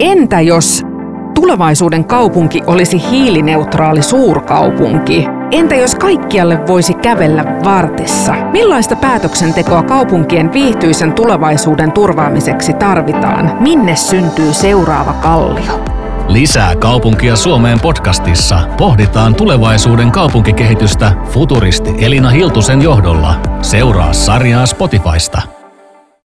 Entä jos tulevaisuuden kaupunki olisi hiilineutraali suurkaupunki? Entä jos kaikkialle voisi kävellä vartissa? Millaista päätöksentekoa kaupunkien viihtyisen tulevaisuuden turvaamiseksi tarvitaan? Minne syntyy seuraava kallio? Lisää kaupunkia Suomeen podcastissa pohditaan tulevaisuuden kaupunkikehitystä futuristi Elina Hiltusen johdolla. Seuraa sarjaa Spotifysta.